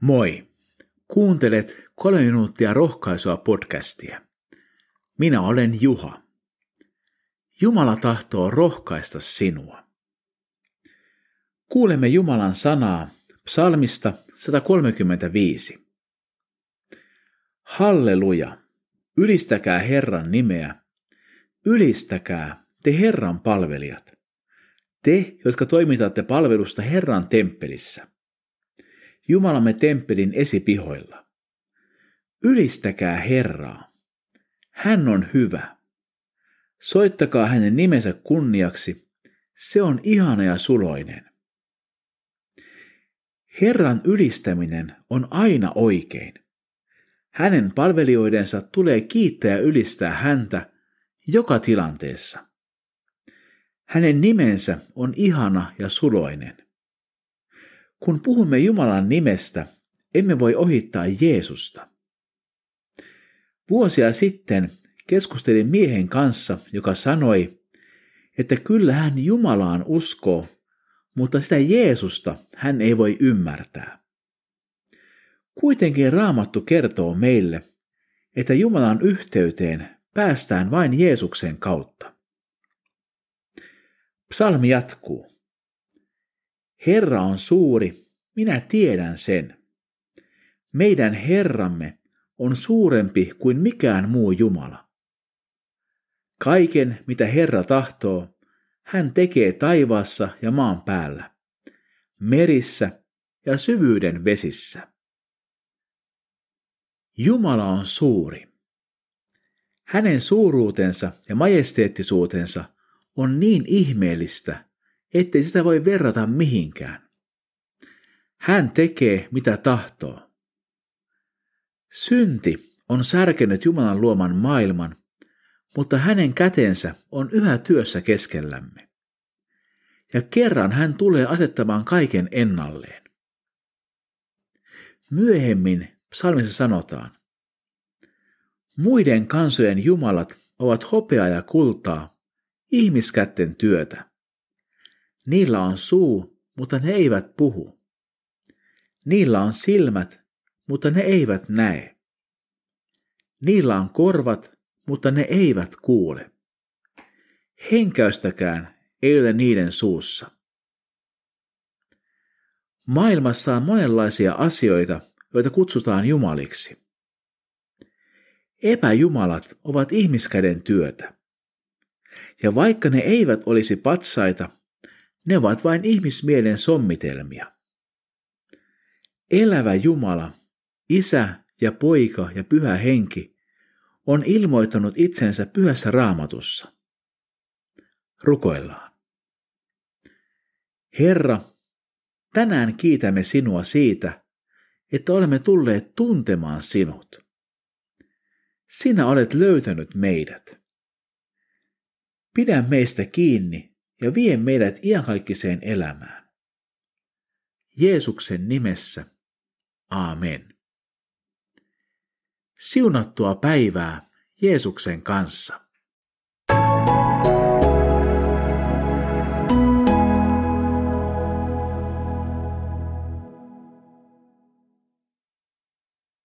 Moi! Kuuntelet kolme minuuttia rohkaisua podcastia. Minä olen Juha. Jumala tahtoo rohkaista sinua. Kuulemme Jumalan sanaa psalmista 135. Halleluja! Ylistäkää Herran nimeä. Ylistäkää te Herran palvelijat. Te, jotka toimitatte palvelusta Herran temppelissä. Jumalamme temppelin esipihoilla. Ylistäkää Herraa. Hän on hyvä. Soittakaa hänen nimensä kunniaksi. Se on ihana ja suloinen. Herran ylistäminen on aina oikein. Hänen palvelijoidensa tulee kiittää ja ylistää häntä joka tilanteessa. Hänen nimensä on ihana ja suloinen. Kun puhumme Jumalan nimestä, emme voi ohittaa Jeesusta. Vuosia sitten keskustelin miehen kanssa, joka sanoi, että kyllä hän Jumalaan uskoo, mutta sitä Jeesusta hän ei voi ymmärtää. Kuitenkin Raamattu kertoo meille, että Jumalan yhteyteen päästään vain Jeesuksen kautta. Psalmi jatkuu. Herra on suuri, minä tiedän sen. Meidän Herramme on suurempi kuin mikään muu Jumala. Kaiken, mitä Herra tahtoo, hän tekee taivaassa ja maan päällä, merissä ja syvyyden vesissä. Jumala on suuri. Hänen suuruutensa ja majesteettisuutensa on niin ihmeellistä, ettei sitä voi verrata mihinkään. Hän tekee mitä tahtoo. Synti on särkenyt Jumalan luoman maailman, mutta hänen kätensä on yhä työssä keskellämme. Ja kerran hän tulee asettamaan kaiken ennalleen. Myöhemmin psalmissa sanotaan, Muiden kansojen jumalat ovat hopeaa ja kultaa, ihmiskätten työtä. Niillä on suu, mutta ne eivät puhu. Niillä on silmät, mutta ne eivät näe. Niillä on korvat, mutta ne eivät kuule. Henkäystäkään ei ole niiden suussa. Maailmassa on monenlaisia asioita, joita kutsutaan jumaliksi. Epäjumalat ovat ihmiskäden työtä. Ja vaikka ne eivät olisi patsaita, ne ovat vain ihmismielen sommitelmia. Elävä Jumala, Isä ja Poika ja Pyhä Henki on ilmoittanut itsensä pyhässä raamatussa. Rukoillaan. Herra, tänään kiitämme sinua siitä, että olemme tulleet tuntemaan sinut. Sinä olet löytänyt meidät. Pidä meistä kiinni ja vie meidät iankaikkiseen elämään. Jeesuksen nimessä. Amen. Siunattua päivää Jeesuksen kanssa.